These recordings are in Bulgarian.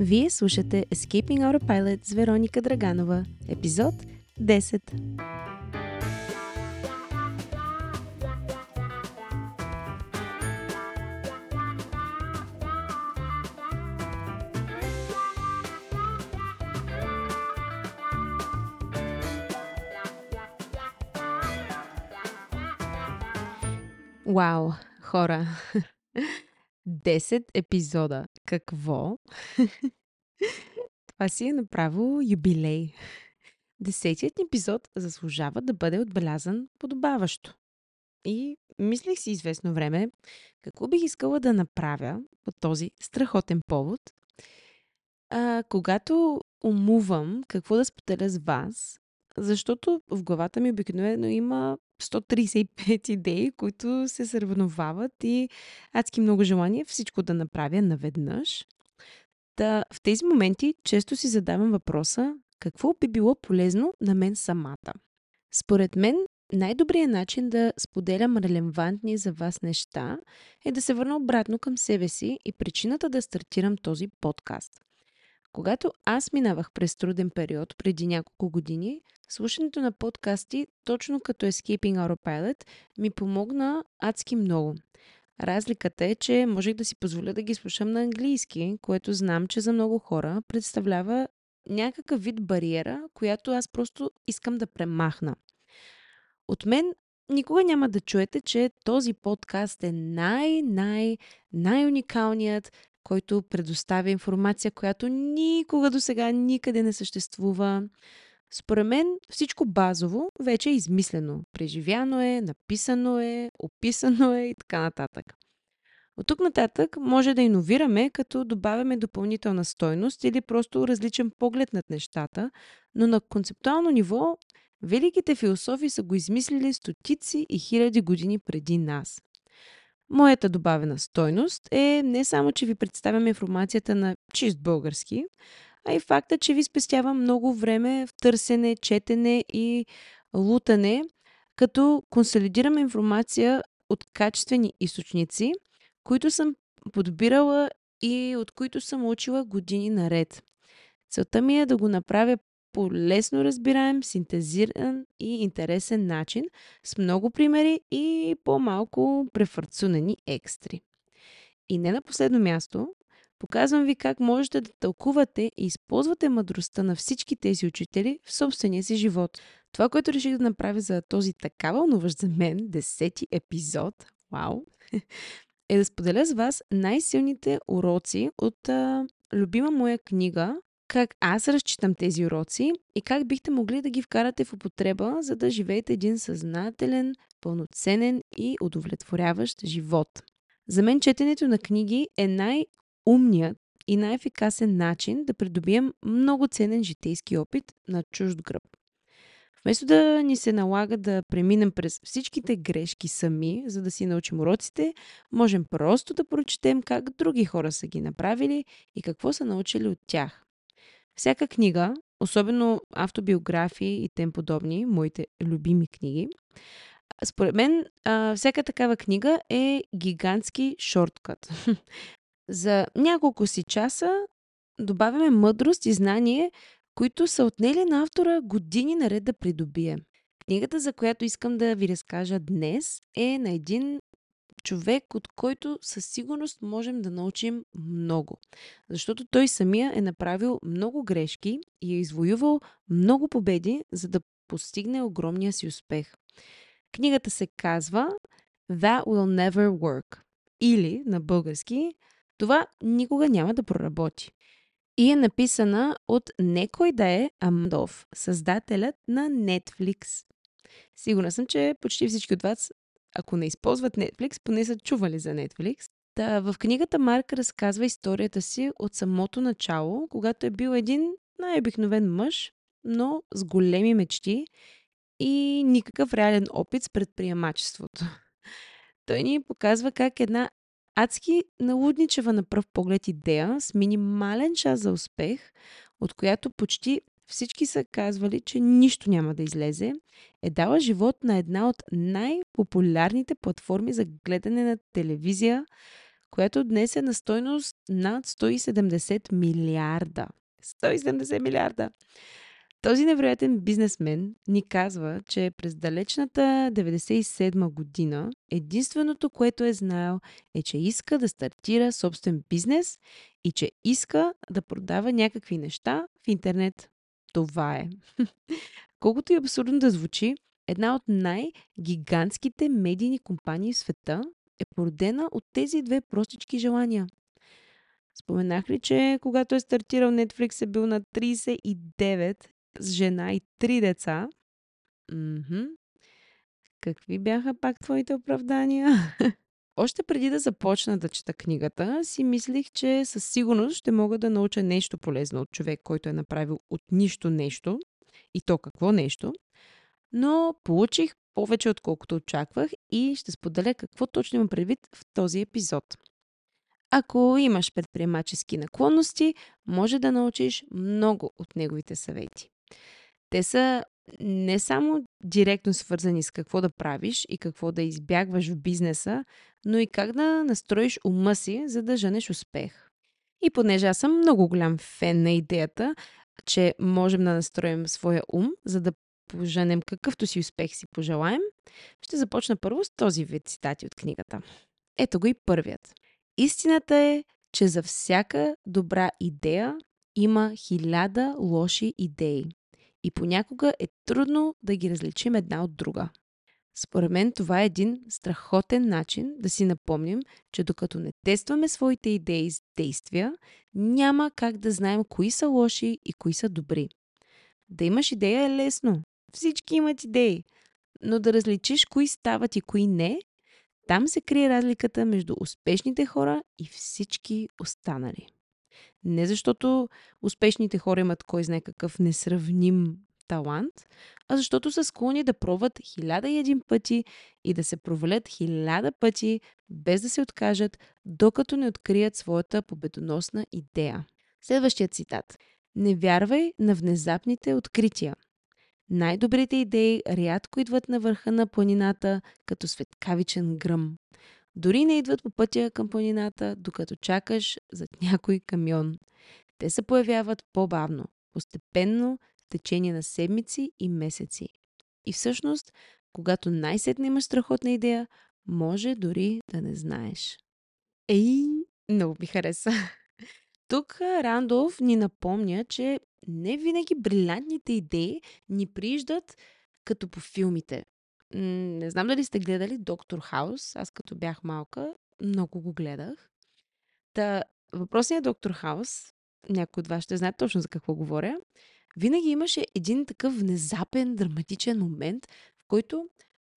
Вие слушате Escaping Autopilot с Вероника Драганова, епизод 10. Вау, хора! 10 епизода. Какво? Това си е направо юбилей. Десетият епизод заслужава да бъде отбелязан подобаващо. И мислех си известно време какво бих искала да направя по този страхотен повод. А, когато умувам какво да споделя с вас, защото в главата ми обикновено има 135 идеи, които се съревновават и адски много желание всичко да направя наведнъж. Та, в тези моменти често си задавам въпроса какво би било полезно на мен самата. Според мен, най-добрият начин да споделям релевантни за вас неща е да се върна обратно към себе си и причината да стартирам този подкаст. Когато аз минавах през труден период преди няколко години, слушането на подкасти, точно като Escaping Autopilot, ми помогна адски много. Разликата е, че можех да си позволя да ги слушам на английски, което знам, че за много хора представлява някакъв вид бариера, която аз просто искам да премахна. От мен никога няма да чуете, че този подкаст е най-най най-уникалният, който предоставя информация, която никога до сега никъде не съществува. Според мен всичко базово вече е измислено. Преживяно е, написано е, описано е и така нататък. От тук нататък може да иновираме, като добавяме допълнителна стойност или просто различен поглед над нещата, но на концептуално ниво великите философи са го измислили стотици и хиляди години преди нас. Моята добавена стойност е не само, че ви представям информацията на чист български, а и факта, че ви спестява много време в търсене, четене и лутане, като консолидирам информация от качествени източници, които съм подбирала и от които съм учила години наред. Целта ми е да го направя по лесно разбираем, синтезиран и интересен начин, с много примери и по-малко префарцунени екстри. И не на последно място, показвам ви как можете да тълкувате и използвате мъдростта на всички тези учители в собствения си живот. Това, което реших да направя за този така вълнуващ за мен десети епизод, вау, е да споделя с вас най-силните уроци от а, любима моя книга как аз разчитам тези уроци и как бихте могли да ги вкарате в употреба, за да живеете един съзнателен, пълноценен и удовлетворяващ живот. За мен четенето на книги е най-умният и най-ефикасен начин да придобием много ценен житейски опит на чужд гръб. Вместо да ни се налага да преминем през всичките грешки сами, за да си научим уроците, можем просто да прочетем как други хора са ги направили и какво са научили от тях. Всяка книга, особено автобиографии и тем подобни, моите любими книги, според мен, всяка такава книга е гигантски шорткът. За няколко си часа добавяме мъдрост и знание, които са отнели на автора години наред да придобие. Книгата, за която искам да ви разкажа днес, е на един човек, от който със сигурност можем да научим много. Защото той самия е направил много грешки и е извоювал много победи, за да постигне огромния си успех. Книгата се казва That Will Never Work или на български Това никога няма да проработи. И е написана от некой да е Амдов, създателят на Netflix. Сигурна съм, че почти всички от вас ако не използват Netflix, поне са чували за Netflix. Та, в книгата Марк разказва историята си от самото начало, когато е бил един най-обикновен мъж, но с големи мечти и никакъв реален опит с предприемачеството. Той ни показва как една адски налудничева на пръв поглед идея с минимален шанс за успех, от която почти всички са казвали, че нищо няма да излезе, е дала живот на една от най-популярните платформи за гледане на телевизия, която днес е на стойност над 170 милиарда. 170 милиарда! Този невероятен бизнесмен ни казва, че през далечната 97 година единственото, което е знаел, е, че иска да стартира собствен бизнес и че иска да продава някакви неща в интернет. Това е. Колкото и абсурдно да звучи, една от най-гигантските медийни компании в света е породена от тези две простички желания. Споменах ли, че когато е стартирал Netflix е бил на 39 с жена и три деца? Мхм. Какви бяха пак твоите оправдания? Още преди да започна да чета книгата, си мислих, че със сигурност ще мога да науча нещо полезно от човек, който е направил от нищо нещо. И то какво нещо. Но получих повече отколкото очаквах и ще споделя какво точно имам предвид в този епизод. Ако имаш предприемачески наклонности, може да научиш много от неговите съвети. Те са не само директно свързани с какво да правиш и какво да избягваш в бизнеса, но и как да настроиш ума си, за да женеш успех. И понеже аз съм много голям фен на идеята, че можем да настроим своя ум, за да поженем какъвто си успех си пожелаем, ще започна първо с този вид цитати от книгата. Ето го и първият. Истината е, че за всяка добра идея има хиляда лоши идеи. И понякога е трудно да ги различим една от друга. Според мен това е един страхотен начин да си напомним, че докато не тестваме своите идеи с действия, няма как да знаем кои са лоши и кои са добри. Да имаш идея е лесно. Всички имат идеи. Но да различиш кои стават и кои не, там се крие разликата между успешните хора и всички останали. Не защото успешните хора имат кой знае какъв несравним талант, а защото са склонни да пробват хиляда и един пъти и да се провалят хиляда пъти, без да се откажат, докато не открият своята победоносна идея. Следващият цитат. Не вярвай на внезапните открития. Най-добрите идеи рядко идват на върха на планината като светкавичен гръм. Дори не идват по пътя към планината, докато чакаш зад някой камион. Те се появяват по-бавно, постепенно, в течение на седмици и месеци. И всъщност, когато най-сетне имаш страхотна идея, може дори да не знаеш. Ей, много ми хареса. Тук Рандолф ни напомня, че не винаги брилянтните идеи ни прииждат като по филмите. Не знам дали сте гледали Доктор Хаус. Аз като бях малка, много го гледах. Та, въпросният Доктор Хаус, някой от вас ще знае точно за какво говоря, винаги имаше един такъв внезапен, драматичен момент, в който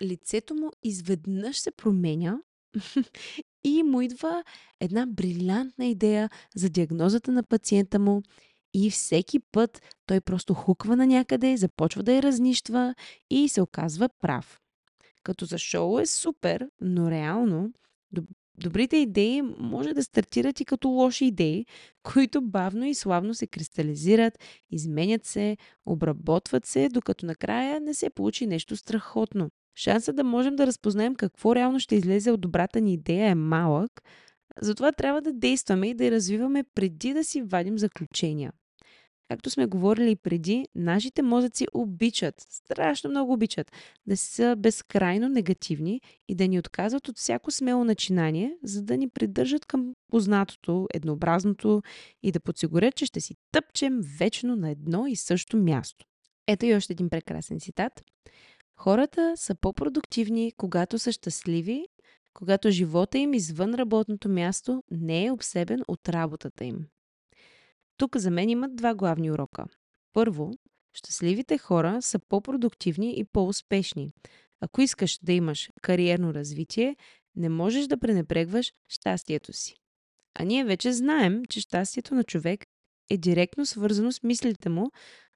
лицето му изведнъж се променя и му идва една брилянтна идея за диагнозата на пациента му и всеки път той просто хуква на някъде, започва да я разнищва и се оказва прав. Като за шоу е супер, но реално добрите идеи може да стартират и като лоши идеи, които бавно и славно се кристализират, изменят се, обработват се, докато накрая не се получи нещо страхотно. Шансът да можем да разпознаем какво реално ще излезе от добрата ни идея е малък, затова трябва да действаме и да я развиваме преди да си вадим заключения. Както сме говорили преди, нашите мозъци обичат, страшно много обичат, да са безкрайно негативни и да ни отказват от всяко смело начинание, за да ни придържат към познатото, еднообразното и да подсигурят, че ще си тъпчем вечно на едно и също място. Ето и още един прекрасен цитат. Хората са по-продуктивни, когато са щастливи, когато живота им извън работното място не е обсебен от работата им. Тук за мен имат два главни урока. Първо, щастливите хора са по-продуктивни и по-успешни. Ако искаш да имаш кариерно развитие, не можеш да пренебрегваш щастието си. А ние вече знаем, че щастието на човек е директно свързано с мислите му,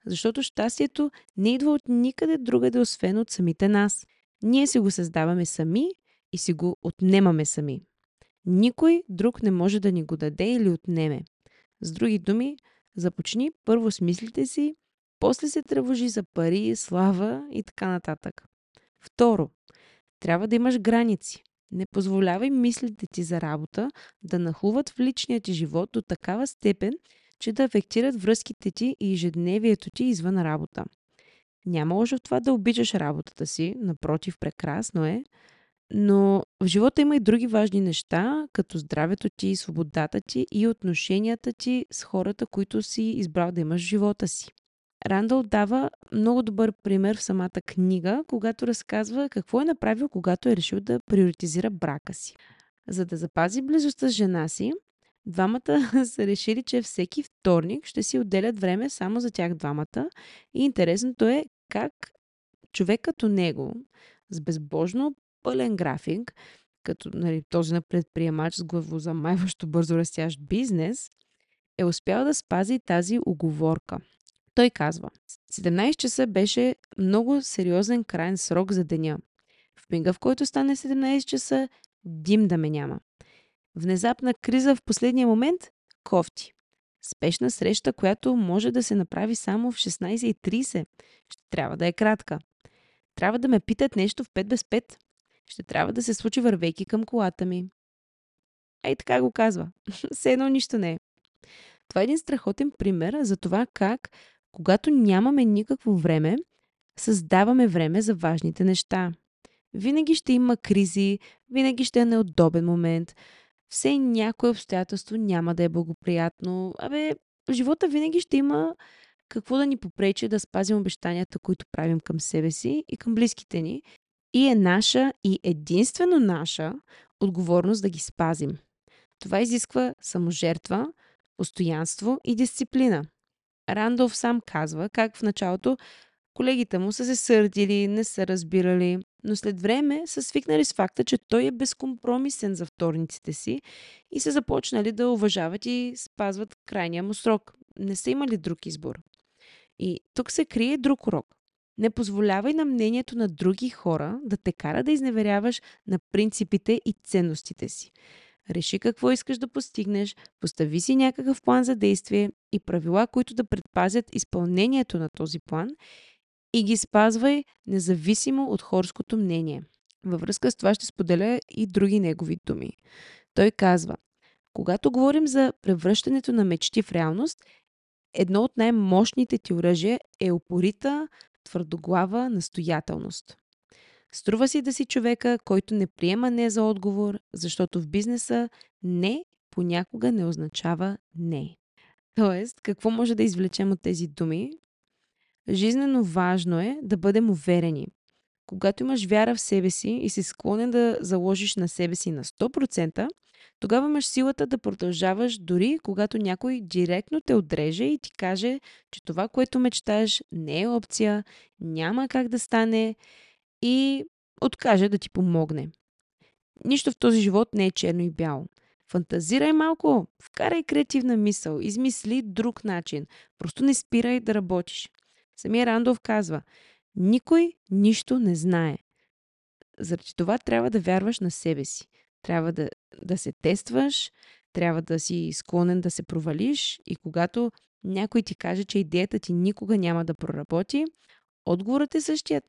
защото щастието не идва от никъде другаде, освен от самите нас. Ние си го създаваме сами и си го отнемаме сами. Никой друг не може да ни го даде или отнеме. С други думи, започни първо с мислите си, после се тревожи за пари, слава и така нататък. Второ, трябва да имаш граници. Не позволявай мислите ти за работа да нахлуват в личния ти живот до такава степен, че да афектират връзките ти и ежедневието ти извън работа. Няма лошо в това да обичаш работата си, напротив, прекрасно е, но в живота има и други важни неща, като здравето ти, свободата ти и отношенията ти с хората, които си избрал да имаш в живота си. Рандъл дава много добър пример в самата книга, когато разказва какво е направил, когато е решил да приоритизира брака си. За да запази близостта с жена си, двамата са решили, че всеки вторник ще си отделят време само за тях двамата. И интересното е как човек като него, с безбожно пълен график, като нали, този на предприемач с главозамайващо бързо растящ бизнес, е успял да спази тази оговорка. Той казва, 17 часа беше много сериозен крайен срок за деня. В мига, в който стане 17 часа, дим да ме няма. Внезапна криза в последния момент – кофти. Спешна среща, която може да се направи само в 16.30. Ще трябва да е кратка. Трябва да ме питат нещо в 5 без 5. Ще трябва да се случи вървейки към колата ми. Ей така го казва. Все едно нищо не е. Това е един страхотен пример за това как, когато нямаме никакво време, създаваме време за важните неща. Винаги ще има кризи, винаги ще е неудобен момент, все някое обстоятелство няма да е благоприятно. Абе, в живота винаги ще има какво да ни попречи да спазим обещанията, които правим към себе си и към близките ни. И е наша и единствено наша отговорност да ги спазим. Това изисква саможертва, постоянство и дисциплина. Рандолф сам казва как в началото колегите му са се сърдили, не са разбирали, но след време са свикнали с факта, че той е безкомпромисен за вторниците си и са започнали да уважават и спазват крайния му срок. Не са имали друг избор. И тук се крие друг урок. Не позволявай на мнението на други хора да те кара да изневеряваш на принципите и ценностите си. Реши какво искаш да постигнеш, постави си някакъв план за действие и правила, които да предпазят изпълнението на този план и ги спазвай независимо от хорското мнение. Във връзка с това ще споделя и други негови думи. Той казва, когато говорим за превръщането на мечти в реалност, едно от най-мощните ти оръжия е упорита, твърдоглава настоятелност. Струва си да си човека, който не приема не за отговор, защото в бизнеса не понякога не означава не. Тоест, какво може да извлечем от тези думи? Жизнено важно е да бъдем уверени. Когато имаш вяра в себе си и си склонен да заложиш на себе си на 100%, тогава имаш силата да продължаваш дори когато някой директно те отреже и ти каже, че това, което мечтаеш, не е опция, няма как да стане и откаже да ти помогне. Нищо в този живот не е черно и бяло. Фантазирай малко, вкарай креативна мисъл, измисли друг начин. Просто не спирай да работиш. Самия Рандов казва, никой нищо не знае. Заради това трябва да вярваш на себе си. Трябва да, да се тестваш, трябва да си склонен да се провалиш и когато някой ти каже, че идеята ти никога няма да проработи, отговорът е същият.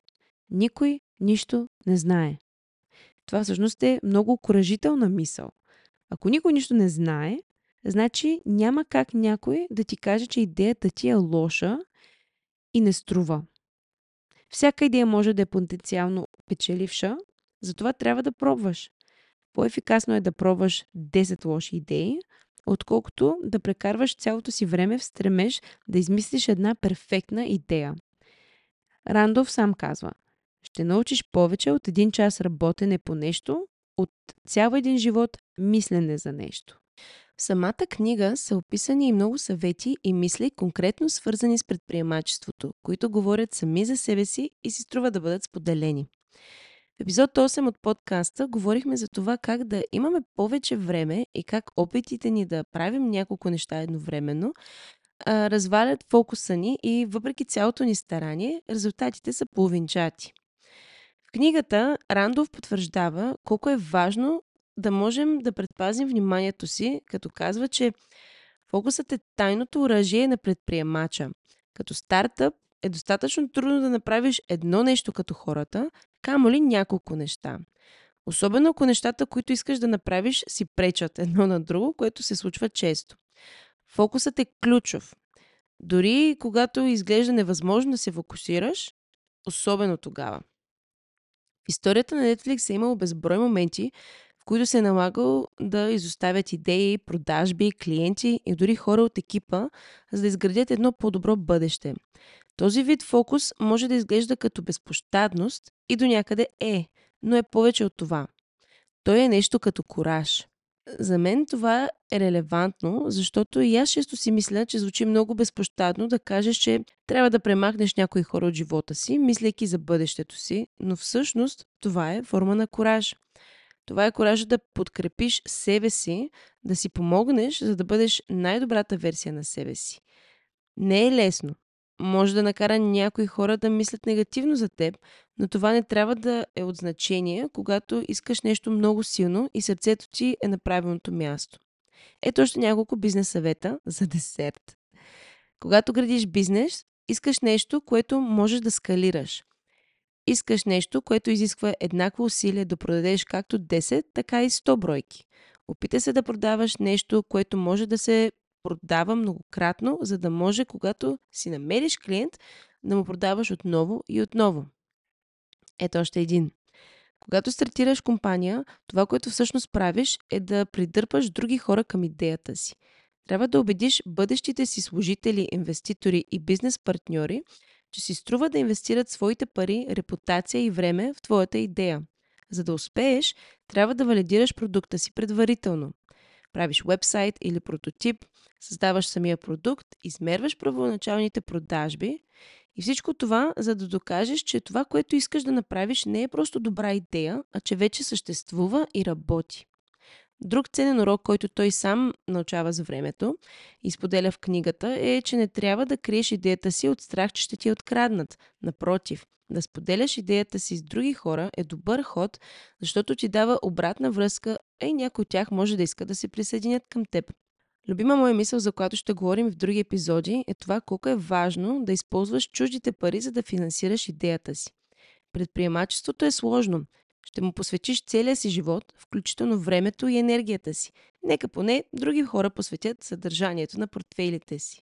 Никой нищо не знае. Това всъщност е много окоръжителна мисъл. Ако никой нищо не знае, значи няма как някой да ти каже, че идеята ти е лоша и не струва. Всяка идея може да е потенциално печеливша, затова трябва да пробваш. По-ефикасно е да пробваш 10 лоши идеи, отколкото да прекарваш цялото си време в стремеж да измислиш една перфектна идея. Рандов сам казва, ще научиш повече от един час работене по нещо, от цял един живот мислене за нещо. В самата книга са описани и много съвети и мисли, конкретно свързани с предприемачеството, които говорят сами за себе си и си струва да бъдат споделени. В епизод 8 от подкаста говорихме за това как да имаме повече време и как опитите ни да правим няколко неща едновременно а, развалят фокуса ни и въпреки цялото ни старание, резултатите са половинчати. В книгата Рандов потвърждава колко е важно да можем да предпазим вниманието си, като казва, че фокусът е тайното оръжие на предприемача. Като стартъп е достатъчно трудно да направиш едно нещо като хората, камо ли няколко неща. Особено ако нещата, които искаш да направиш, си пречат едно на друго, което се случва често. Фокусът е ключов. Дори когато изглежда невъзможно да се фокусираш, особено тогава. В историята на Netflix е имало безброй моменти, в които се е налагало да изоставят идеи, продажби, клиенти и дори хора от екипа, за да изградят едно по-добро бъдеще. Този вид фокус може да изглежда като безпощадност и до някъде е, но е повече от това. Той е нещо като кораж. За мен това е релевантно, защото и аз често си мисля, че звучи много безпощадно да кажеш, че трябва да премахнеш някои хора от живота си, мислейки за бъдещето си, но всъщност това е форма на кораж. Това е коража да подкрепиш себе си, да си помогнеш, за да бъдеш най-добрата версия на себе си. Не е лесно, може да накара някои хора да мислят негативно за теб, но това не трябва да е от значение, когато искаш нещо много силно и сърцето ти е на правилното място. Ето още няколко бизнес съвета за десерт. Когато градиш бизнес, искаш нещо, което можеш да скалираш. Искаш нещо, което изисква еднакво усилие да продадеш както 10, така и 100 бройки. Опитай се да продаваш нещо, което може да се продава многократно, за да може, когато си намериш клиент, да му продаваш отново и отново. Ето още един. Когато стартираш компания, това, което всъщност правиш, е да придърпаш други хора към идеята си. Трябва да убедиш бъдещите си служители, инвеститори и бизнес партньори, че си струва да инвестират своите пари, репутация и време в твоята идея. За да успееш, трябва да валидираш продукта си предварително. Правиш вебсайт или прототип, създаваш самия продукт, измерваш първоначалните продажби и всичко това, за да докажеш, че това, което искаш да направиш, не е просто добра идея, а че вече съществува и работи. Друг ценен урок, който той сам научава за времето и споделя в книгата е, че не трябва да криеш идеята си от страх, че ще ти е откраднат. Напротив, да споделяш идеята си с други хора е добър ход, защото ти дава обратна връзка, а и някой от тях може да иска да се присъединят към теб. Любима моя мисъл, за която ще говорим в други епизоди, е това колко е важно да използваш чуждите пари, за да финансираш идеята си. Предприемачеството е сложно. Ще му посветиш целия си живот, включително времето и енергията си. Нека поне други хора посветят съдържанието на портфейлите си.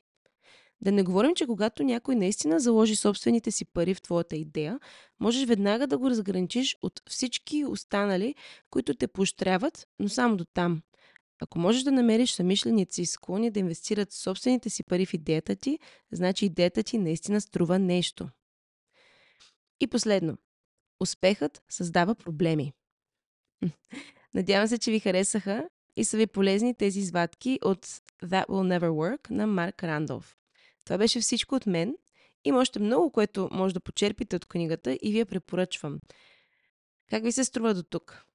Да не говорим, че когато някой наистина заложи собствените си пари в твоята идея, можеш веднага да го разграничиш от всички останали, които те поощряват, но само до там. Ако можеш да намериш самишленици склони да инвестират собствените си пари в идеята ти, значи идеята ти наистина струва нещо. И последно. Успехът създава проблеми. Надявам се, че ви харесаха и са ви полезни тези извадки от That Will Never Work на Марк Рандолф. Това беше всичко от мен. Има още много, което може да почерпите от книгата и ви я препоръчвам. Как ви се струва до тук?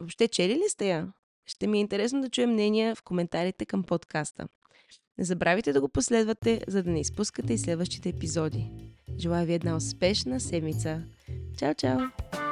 Въобще чели ли сте я? Ще ми е интересно да чуя мнения в коментарите към подкаста. Не забравяйте да го последвате, за да не изпускате и следващите епизоди. Желая ви една успешна седмица. Ciao, ciao.